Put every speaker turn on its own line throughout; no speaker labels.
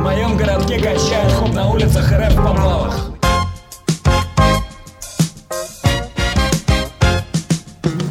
В моем городке качает хоп на улицах рэп в подвалах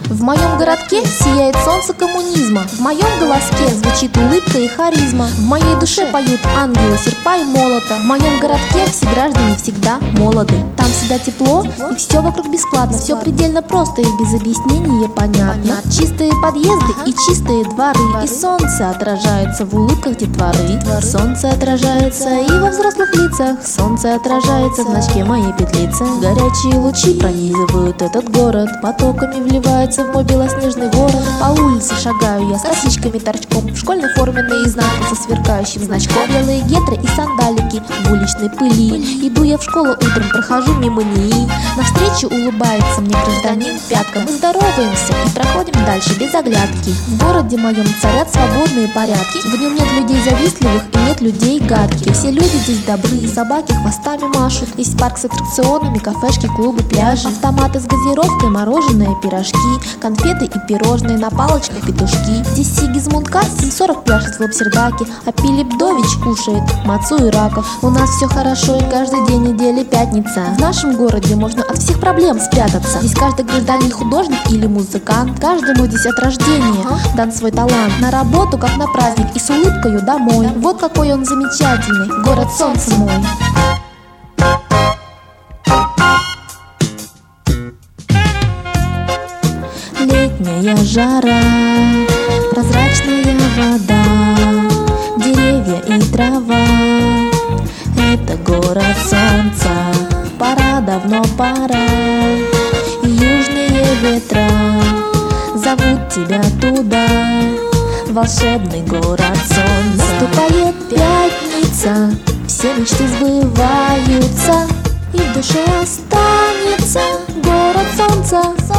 В моем городке сияет солнце коммунизма. В моем голоске звучит улыбка и харизма. В моей душе поют ангелы серпа и молота. В моем городке все граждане всегда молоды. Там всегда тепло и все вокруг бесплатно Все предельно просто и без объяснений понятно. Чистые подъезды и чистые дворы И солнце отражается в улыбках детворы Солнце отражается и во взрослых лицах. Солнце отражается в значке моей петлицы. Горячие лучи пронизывают этот город. Потоками вливаются в мой белоснежный город. По улице шагаю я с косичками торчком. В школьной форме наизнанку со сверкающим значком. Белые гетры и сандалики в уличной пыли. Иду я в школу утром, прохожу мимо НИИ Навстречу улыбается мне гражданин пятка Мы здороваемся и проходим дальше без оглядки. В городе моем царят свободные порядки. В нем нет людей завистливых и нет людей гадких. Все люди здесь добры, собаки хвостами машут. Есть парк с аттракционами, кафешки, клубы, пляжи. Автоматы с газировкой, мороженое, пирожки Конфеты и пирожные, на палочках петушки. Здесь Сигизмунд Каст 740 пляшет в Лапсердаке А Пилипдович кушает мацу и раков. У нас все хорошо и каждый день недели пятница. В нашем городе можно от всех проблем спрятаться. Здесь каждый гражданин художник или музыкант. Каждому здесь от рождения дан свой талант. На работу, как на праздник и с улыбкою домой. Вот какой он замечательный, город солнца мой. Летняя жара, прозрачная вода, деревья и трава. Это город солнца, пора давно пора. Тебя туда, волшебный город солнца. Наступает пятница, все мечты сбываются, и в душе останется город солнца.